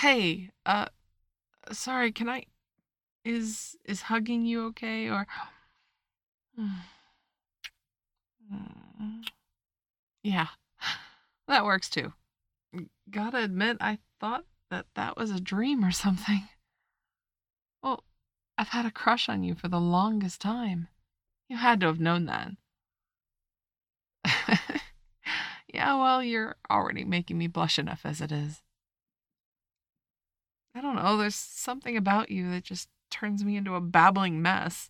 Hey, uh, sorry, can I. Is is hugging you okay or. Yeah, that works too. Gotta admit, I thought that that was a dream or something. Well, I've had a crush on you for the longest time. You had to have known that. yeah, well, you're already making me blush enough as it is. I don't know, there's something about you that just turns me into a babbling mess.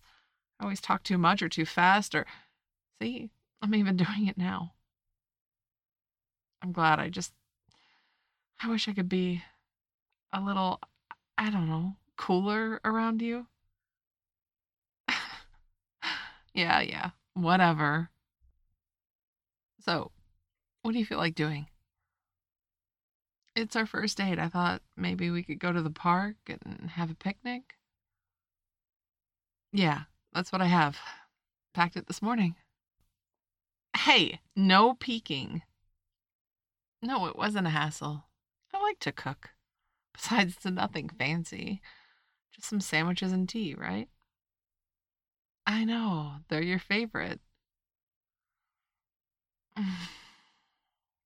I always talk too much or too fast, or. See, I'm even doing it now. I'm glad I just. I wish I could be a little, I don't know, cooler around you. yeah, yeah, whatever. So, what do you feel like doing? It's our first date. I thought maybe we could go to the park and have a picnic. Yeah, that's what I have. Packed it this morning. Hey, no peeking. No, it wasn't a hassle. I like to cook. Besides, it's nothing fancy. Just some sandwiches and tea, right? I know, they're your favorite.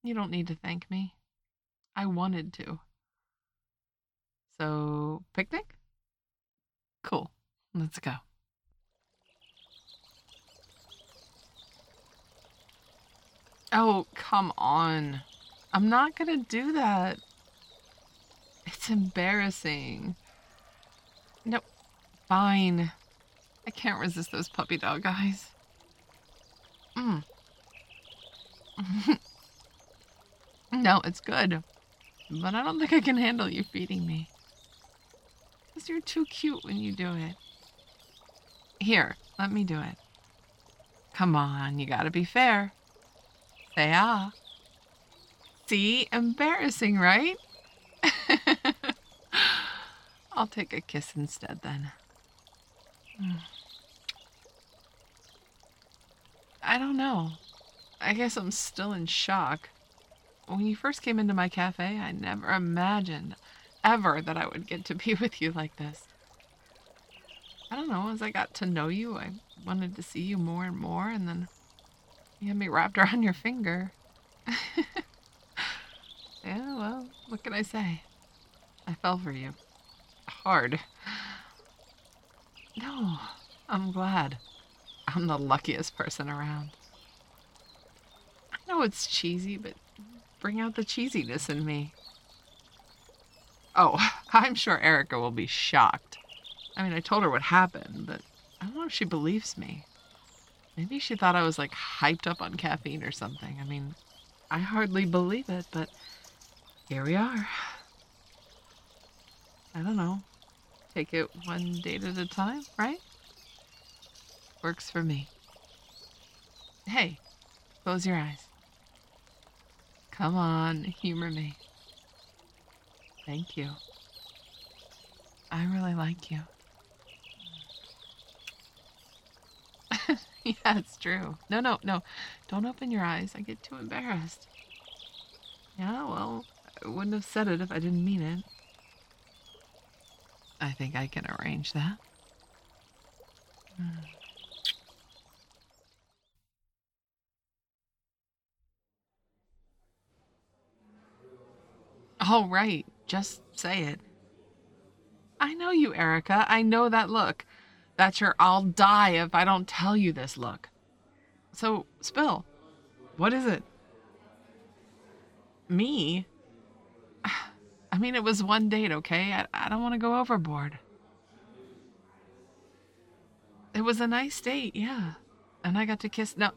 You don't need to thank me. I wanted to. So, picnic? Cool. Let's go. Oh, come on. I'm not going to do that. It's embarrassing. No, fine. I can't resist those puppy dog eyes. Mm. no, it's good. But I don't think I can handle you feeding me. Because you're too cute when you do it. Here, let me do it. Come on, you gotta be fair. Say ah. See? Embarrassing, right? I'll take a kiss instead then. I don't know. I guess I'm still in shock. When you first came into my cafe, I never imagined ever that I would get to be with you like this. I don't know, as I got to know you, I wanted to see you more and more, and then you had me wrapped around your finger. yeah, well, what can I say? I fell for you. Hard. No, I'm glad. I'm the luckiest person around. I know it's cheesy, but bring out the cheesiness in me. Oh, I'm sure Erica will be shocked. I mean, I told her what happened, but I don't know if she believes me. Maybe she thought I was like hyped up on caffeine or something. I mean, I hardly believe it, but here we are. I don't know. Take it one date at a time, right? Works for me. Hey, close your eyes. Come on, humor me. Thank you. I really like you. yeah, it's true. No, no, no. Don't open your eyes. I get too embarrassed. Yeah, well, I wouldn't have said it if I didn't mean it. I think I can arrange that. Hmm. All right, just say it. I know you, Erica. I know that look. That's your I'll die if I don't tell you this look. So, spill. What is it? Me? I mean, it was one date, okay? I, I don't want to go overboard. It was a nice date, yeah. And I got to kiss. No,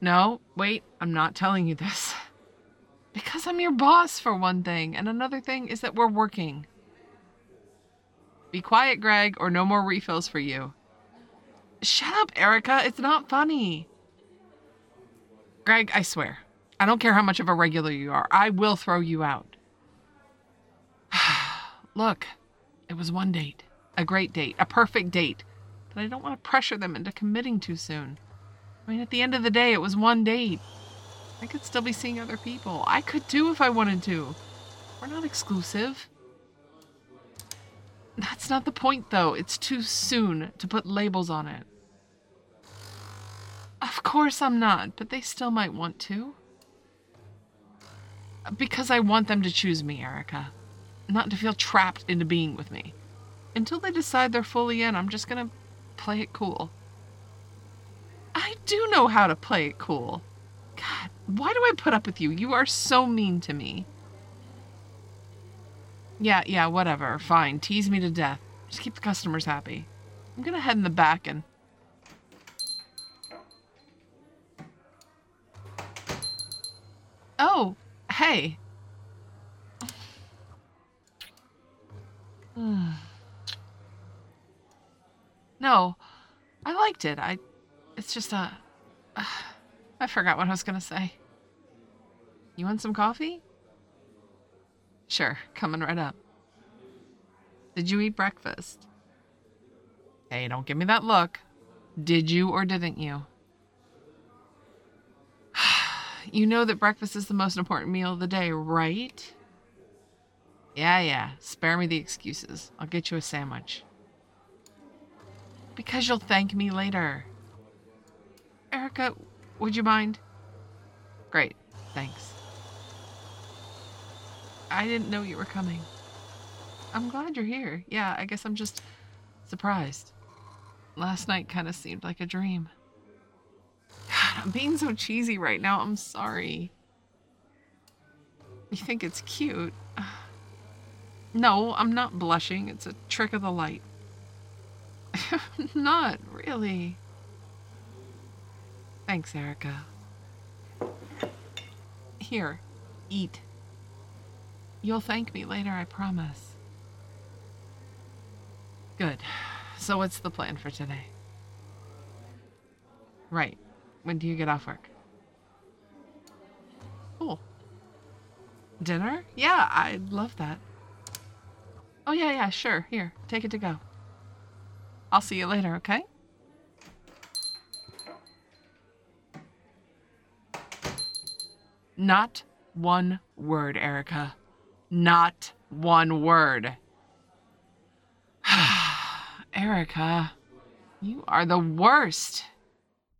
no, wait, I'm not telling you this. Because I'm your boss, for one thing. And another thing is that we're working. Be quiet, Greg, or no more refills for you. Shut up, Erica. It's not funny. Greg, I swear. I don't care how much of a regular you are. I will throw you out. Look, it was one date. A great date. A perfect date. But I don't want to pressure them into committing too soon. I mean, at the end of the day, it was one date. I could still be seeing other people. I could too if I wanted to. We're not exclusive. That's not the point, though. It's too soon to put labels on it. Of course I'm not, but they still might want to. Because I want them to choose me, Erica. Not to feel trapped into being with me. Until they decide they're fully in, I'm just gonna play it cool. I do know how to play it cool. Why do I put up with you? You are so mean to me. Yeah, yeah, whatever. Fine. Tease me to death. Just keep the customers happy. I'm gonna head in the back and. Oh, hey. no, I liked it. I. It's just a. Uh, I forgot what I was gonna say. You want some coffee? Sure, coming right up. Did you eat breakfast? Hey, don't give me that look. Did you or didn't you? you know that breakfast is the most important meal of the day, right? Yeah, yeah. Spare me the excuses. I'll get you a sandwich. Because you'll thank me later. Erica, would you mind? Great. Thanks. I didn't know you were coming. I'm glad you're here. Yeah, I guess I'm just surprised. Last night kind of seemed like a dream. God, I'm being so cheesy right now. I'm sorry. You think it's cute? No, I'm not blushing. It's a trick of the light. not really. Thanks, Erica. Here, eat. You'll thank me later, I promise. Good. So, what's the plan for today? Right. When do you get off work? Cool. Dinner? Yeah, I'd love that. Oh, yeah, yeah, sure. Here, take it to go. I'll see you later, okay? Not one word, Erica. Not one word. Erica, you are the worst.